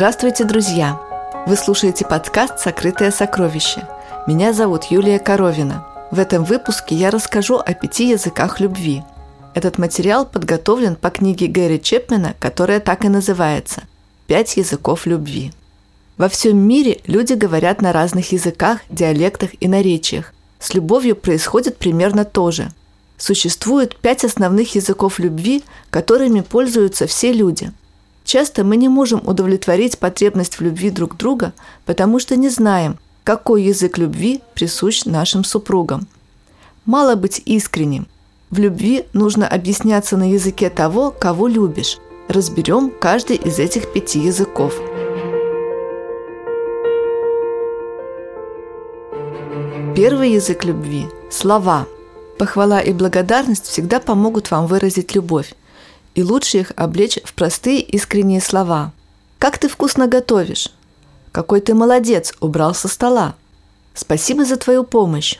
Здравствуйте, друзья! Вы слушаете подкаст «Сокрытое сокровище». Меня зовут Юлия Коровина. В этом выпуске я расскажу о пяти языках любви. Этот материал подготовлен по книге Гэри Чепмена, которая так и называется «Пять языков любви». Во всем мире люди говорят на разных языках, диалектах и наречиях. С любовью происходит примерно то же. Существует пять основных языков любви, которыми пользуются все люди – Часто мы не можем удовлетворить потребность в любви друг друга, потому что не знаем, какой язык любви присущ нашим супругам. Мало быть искренним. В любви нужно объясняться на языке того, кого любишь. Разберем каждый из этих пяти языков. Первый язык любви – слова. Похвала и благодарность всегда помогут вам выразить любовь и лучше их облечь в простые искренние слова. «Как ты вкусно готовишь!» «Какой ты молодец!» убрал со стола. «Спасибо за твою помощь!»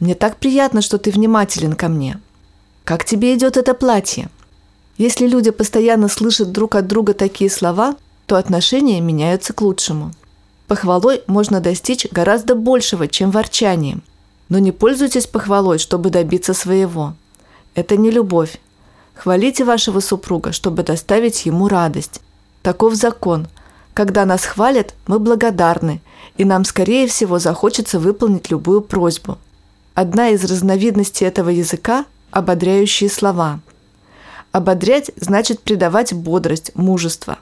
«Мне так приятно, что ты внимателен ко мне!» «Как тебе идет это платье?» Если люди постоянно слышат друг от друга такие слова, то отношения меняются к лучшему. Похвалой можно достичь гораздо большего, чем ворчанием. Но не пользуйтесь похвалой, чтобы добиться своего. Это не любовь, Хвалите вашего супруга, чтобы доставить ему радость. Таков закон. Когда нас хвалят, мы благодарны, и нам, скорее всего, захочется выполнить любую просьбу. Одна из разновидностей этого языка – ободряющие слова. Ободрять значит придавать бодрость, мужество.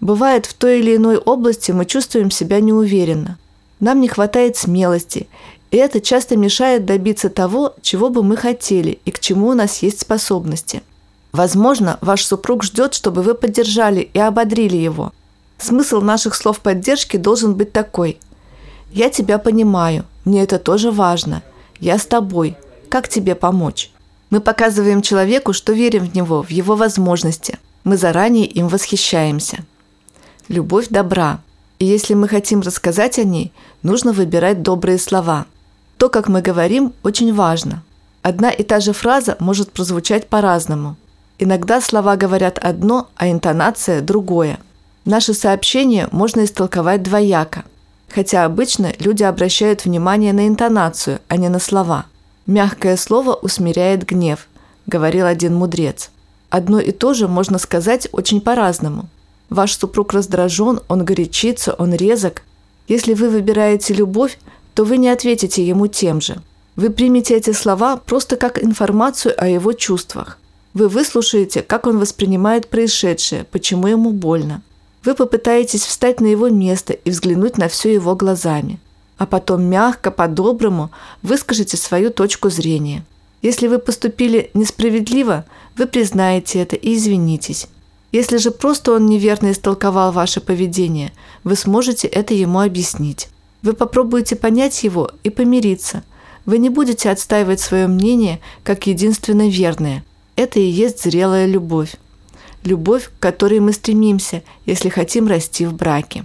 Бывает, в той или иной области мы чувствуем себя неуверенно. Нам не хватает смелости, и это часто мешает добиться того, чего бы мы хотели и к чему у нас есть способности – Возможно, ваш супруг ждет, чтобы вы поддержали и ободрили его. Смысл наших слов поддержки должен быть такой. «Я тебя понимаю, мне это тоже важно. Я с тобой. Как тебе помочь?» Мы показываем человеку, что верим в него, в его возможности. Мы заранее им восхищаемся. Любовь добра. И если мы хотим рассказать о ней, нужно выбирать добрые слова. То, как мы говорим, очень важно. Одна и та же фраза может прозвучать по-разному – Иногда слова говорят одно, а интонация – другое. Наши сообщения можно истолковать двояко, хотя обычно люди обращают внимание на интонацию, а не на слова. «Мягкое слово усмиряет гнев», – говорил один мудрец. Одно и то же можно сказать очень по-разному. Ваш супруг раздражен, он горячится, он резок. Если вы выбираете любовь, то вы не ответите ему тем же. Вы примете эти слова просто как информацию о его чувствах. Вы выслушаете, как он воспринимает происшедшее, почему ему больно. Вы попытаетесь встать на его место и взглянуть на все его глазами. А потом мягко, по-доброму выскажите свою точку зрения. Если вы поступили несправедливо, вы признаете это и извинитесь. Если же просто он неверно истолковал ваше поведение, вы сможете это ему объяснить. Вы попробуете понять его и помириться. Вы не будете отстаивать свое мнение как единственно верное – это и есть зрелая любовь. Любовь, к которой мы стремимся, если хотим расти в браке.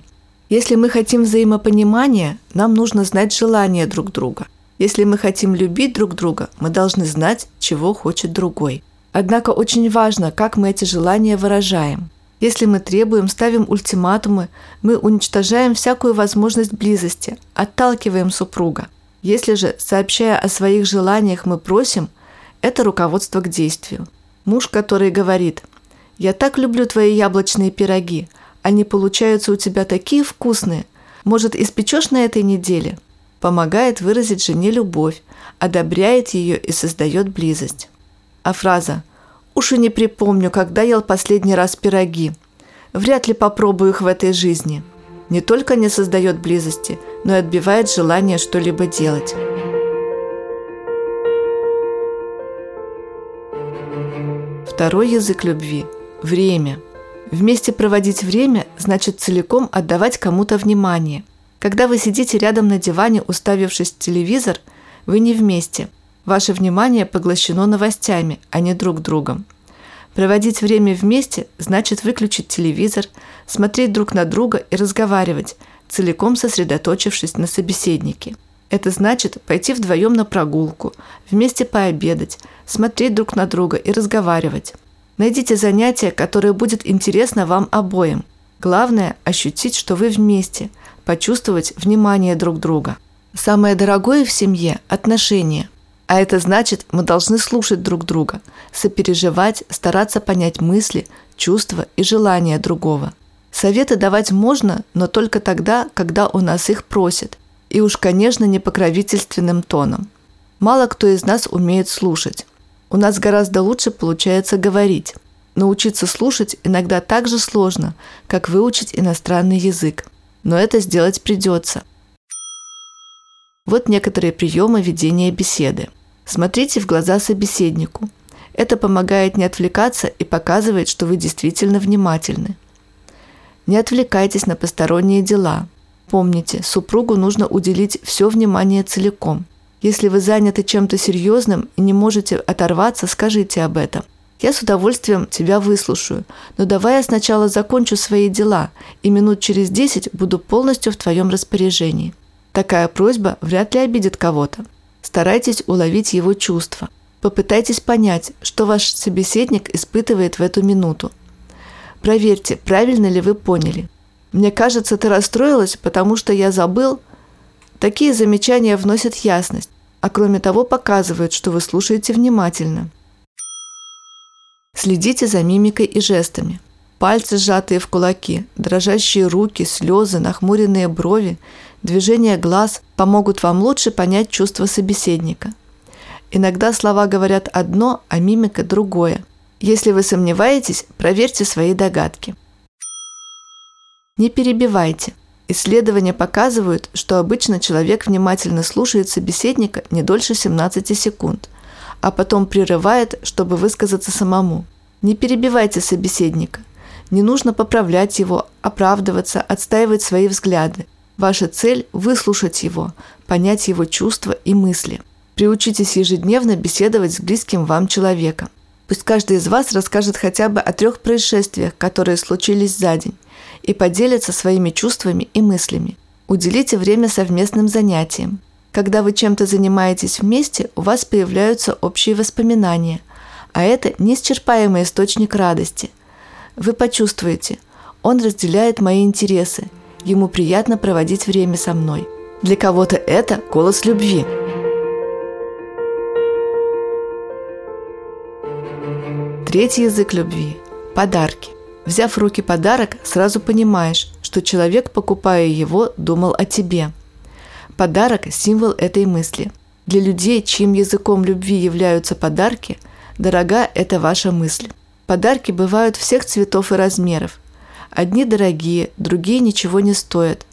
Если мы хотим взаимопонимания, нам нужно знать желания друг друга. Если мы хотим любить друг друга, мы должны знать, чего хочет другой. Однако очень важно, как мы эти желания выражаем. Если мы требуем, ставим ультиматумы, мы уничтожаем всякую возможность близости, отталкиваем супруга. Если же, сообщая о своих желаниях, мы просим, это руководство к действию. Муж, который говорит «Я так люблю твои яблочные пироги, они получаются у тебя такие вкусные, может, испечешь на этой неделе?» помогает выразить жене любовь, одобряет ее и создает близость. А фраза «Уж и не припомню, когда ел последний раз пироги. Вряд ли попробую их в этой жизни» не только не создает близости, но и отбивает желание что-либо делать. Второй язык любви – время. Вместе проводить время значит целиком отдавать кому-то внимание. Когда вы сидите рядом на диване, уставившись в телевизор, вы не вместе. Ваше внимание поглощено новостями, а не друг другом. Проводить время вместе значит выключить телевизор, смотреть друг на друга и разговаривать, целиком сосредоточившись на собеседнике. Это значит пойти вдвоем на прогулку, вместе пообедать, смотреть друг на друга и разговаривать. Найдите занятие, которое будет интересно вам обоим. Главное – ощутить, что вы вместе, почувствовать внимание друг друга. Самое дорогое в семье – отношения. А это значит, мы должны слушать друг друга, сопереживать, стараться понять мысли, чувства и желания другого. Советы давать можно, но только тогда, когда у нас их просят. И уж, конечно, не покровительственным тоном. Мало кто из нас умеет слушать. У нас гораздо лучше получается говорить. Научиться слушать иногда так же сложно, как выучить иностранный язык. Но это сделать придется. Вот некоторые приемы ведения беседы. Смотрите в глаза собеседнику. Это помогает не отвлекаться и показывает, что вы действительно внимательны. Не отвлекайтесь на посторонние дела. Помните, супругу нужно уделить все внимание целиком. Если вы заняты чем-то серьезным и не можете оторваться, скажите об этом. Я с удовольствием тебя выслушаю, но давай я сначала закончу свои дела, и минут через десять буду полностью в твоем распоряжении. Такая просьба вряд ли обидит кого-то. Старайтесь уловить его чувства. Попытайтесь понять, что ваш собеседник испытывает в эту минуту. Проверьте, правильно ли вы поняли. Мне кажется, ты расстроилась, потому что я забыл. Такие замечания вносят ясность, а кроме того показывают, что вы слушаете внимательно. Следите за мимикой и жестами. Пальцы, сжатые в кулаки, дрожащие руки, слезы, нахмуренные брови, движения глаз помогут вам лучше понять чувства собеседника. Иногда слова говорят одно, а мимика другое. Если вы сомневаетесь, проверьте свои догадки. Не перебивайте. Исследования показывают, что обычно человек внимательно слушает собеседника не дольше 17 секунд, а потом прерывает, чтобы высказаться самому. Не перебивайте собеседника. Не нужно поправлять его, оправдываться, отстаивать свои взгляды. Ваша цель – выслушать его, понять его чувства и мысли. Приучитесь ежедневно беседовать с близким вам человеком. Пусть каждый из вас расскажет хотя бы о трех происшествиях, которые случились за день, и поделится своими чувствами и мыслями. Уделите время совместным занятиям. Когда вы чем-то занимаетесь вместе, у вас появляются общие воспоминания, а это неисчерпаемый источник радости. Вы почувствуете, он разделяет мои интересы, ему приятно проводить время со мной. Для кого-то это голос любви – Третий язык любви – подарки. Взяв в руки подарок, сразу понимаешь, что человек, покупая его, думал о тебе. Подарок – символ этой мысли. Для людей, чьим языком любви являются подарки, дорога – это ваша мысль. Подарки бывают всех цветов и размеров. Одни дорогие, другие ничего не стоят.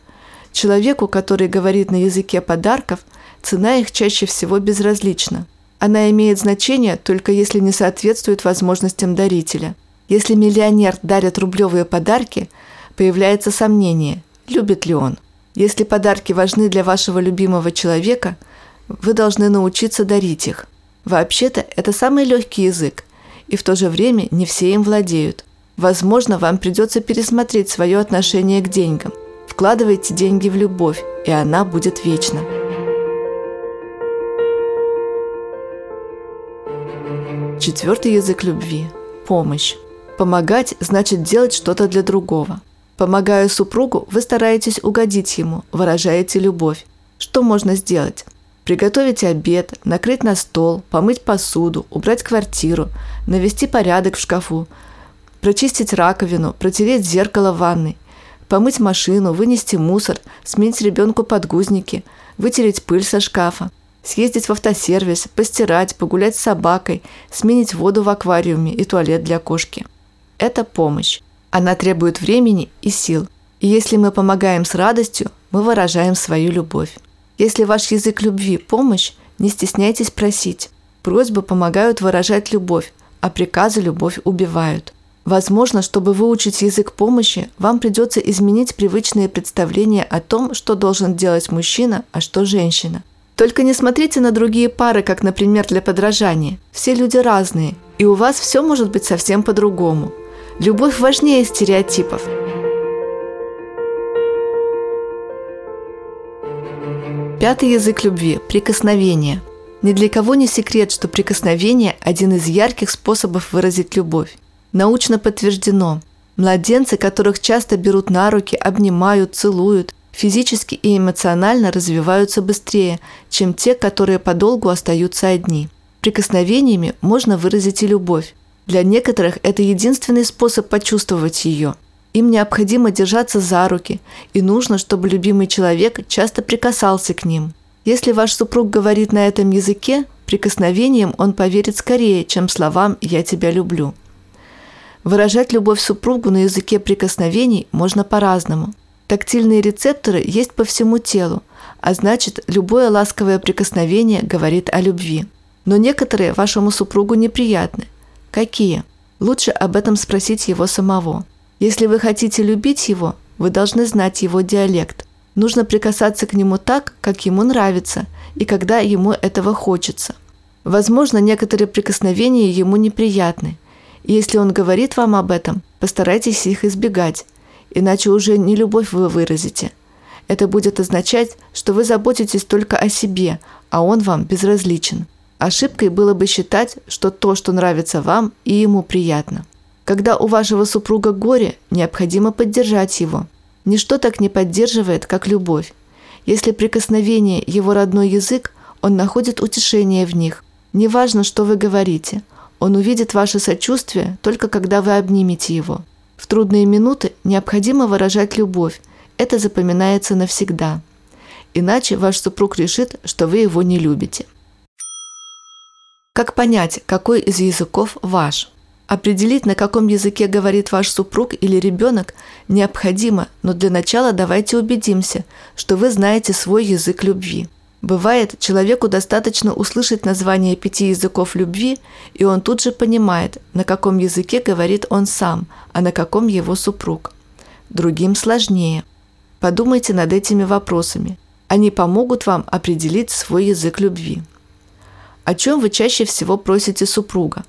Человеку, который говорит на языке подарков, цена их чаще всего безразлична – она имеет значение только если не соответствует возможностям дарителя. Если миллионер дарит рублевые подарки, появляется сомнение, любит ли он. Если подарки важны для вашего любимого человека, вы должны научиться дарить их. Вообще-то это самый легкий язык, и в то же время не все им владеют. Возможно, вам придется пересмотреть свое отношение к деньгам. Вкладывайте деньги в любовь, и она будет вечна. Четвертый язык любви – помощь. Помогать значит делать что-то для другого. Помогая супругу, вы стараетесь угодить ему, выражаете любовь. Что можно сделать? Приготовить обед, накрыть на стол, помыть посуду, убрать квартиру, навести порядок в шкафу, прочистить раковину, протереть зеркало в ванной, помыть машину, вынести мусор, сменить ребенку подгузники, вытереть пыль со шкафа – съездить в автосервис, постирать, погулять с собакой, сменить воду в аквариуме и туалет для кошки. Это помощь. Она требует времени и сил. И если мы помогаем с радостью, мы выражаем свою любовь. Если ваш язык любви – помощь, не стесняйтесь просить. Просьбы помогают выражать любовь, а приказы любовь убивают. Возможно, чтобы выучить язык помощи, вам придется изменить привычные представления о том, что должен делать мужчина, а что женщина – только не смотрите на другие пары, как, например, для подражания. Все люди разные, и у вас все может быть совсем по-другому. Любовь важнее стереотипов. Пятый язык любви – прикосновение. Ни для кого не секрет, что прикосновение – один из ярких способов выразить любовь. Научно подтверждено, Младенцы, которых часто берут на руки, обнимают, целуют, физически и эмоционально развиваются быстрее, чем те, которые подолгу остаются одни. Прикосновениями можно выразить и любовь. Для некоторых это единственный способ почувствовать ее. Им необходимо держаться за руки, и нужно, чтобы любимый человек часто прикасался к ним. Если ваш супруг говорит на этом языке, прикосновением он поверит скорее, чем словам «я тебя люблю». Выражать любовь супругу на языке прикосновений можно по-разному. Тактильные рецепторы есть по всему телу, а значит, любое ласковое прикосновение говорит о любви. Но некоторые вашему супругу неприятны. Какие? Лучше об этом спросить его самого. Если вы хотите любить его, вы должны знать его диалект. Нужно прикасаться к нему так, как ему нравится, и когда ему этого хочется. Возможно, некоторые прикосновения ему неприятны, и если он говорит вам об этом, постарайтесь их избегать, иначе уже не любовь вы выразите. Это будет означать, что вы заботитесь только о себе, а он вам безразличен. Ошибкой было бы считать, что то, что нравится вам, и ему приятно. Когда у вашего супруга горе, необходимо поддержать его. Ничто так не поддерживает, как любовь. Если прикосновение – его родной язык, он находит утешение в них. Неважно, что вы говорите – он увидит ваше сочувствие только когда вы обнимете его. В трудные минуты необходимо выражать любовь. Это запоминается навсегда. Иначе ваш супруг решит, что вы его не любите. Как понять, какой из языков ваш? Определить, на каком языке говорит ваш супруг или ребенок, необходимо, но для начала давайте убедимся, что вы знаете свой язык любви. Бывает, человеку достаточно услышать название пяти языков любви, и он тут же понимает, на каком языке говорит он сам, а на каком его супруг. Другим сложнее. Подумайте над этими вопросами. Они помогут вам определить свой язык любви. О чем вы чаще всего просите супруга?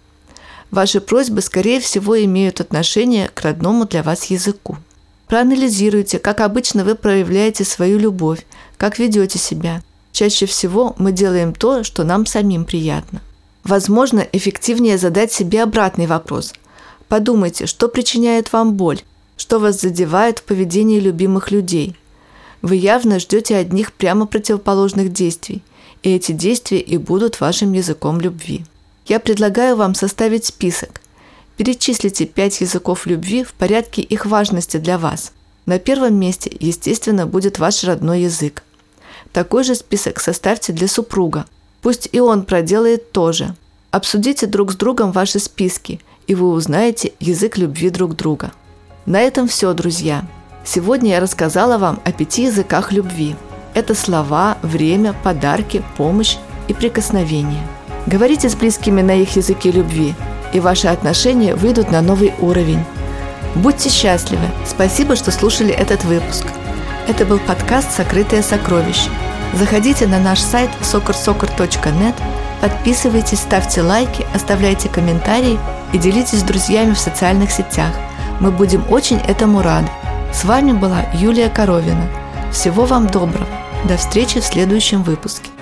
Ваши просьбы, скорее всего, имеют отношение к родному для вас языку. Проанализируйте, как обычно вы проявляете свою любовь, как ведете себя – Чаще всего мы делаем то, что нам самим приятно. Возможно, эффективнее задать себе обратный вопрос. Подумайте, что причиняет вам боль, что вас задевает в поведении любимых людей. Вы явно ждете от них прямо противоположных действий, и эти действия и будут вашим языком любви. Я предлагаю вам составить список. Перечислите пять языков любви в порядке их важности для вас. На первом месте, естественно, будет ваш родной язык. Такой же список составьте для супруга. Пусть и он проделает то же. Обсудите друг с другом ваши списки, и вы узнаете язык любви друг друга. На этом все, друзья. Сегодня я рассказала вам о пяти языках любви. Это слова, время, подарки, помощь и прикосновение. Говорите с близкими на их языке любви, и ваши отношения выйдут на новый уровень. Будьте счастливы! Спасибо, что слушали этот выпуск. Это был подкаст «Сокрытое сокровище». Заходите на наш сайт socorsoccer.net, подписывайтесь, ставьте лайки, оставляйте комментарии и делитесь с друзьями в социальных сетях. Мы будем очень этому рады. С вами была Юлия Коровина. Всего вам доброго. До встречи в следующем выпуске.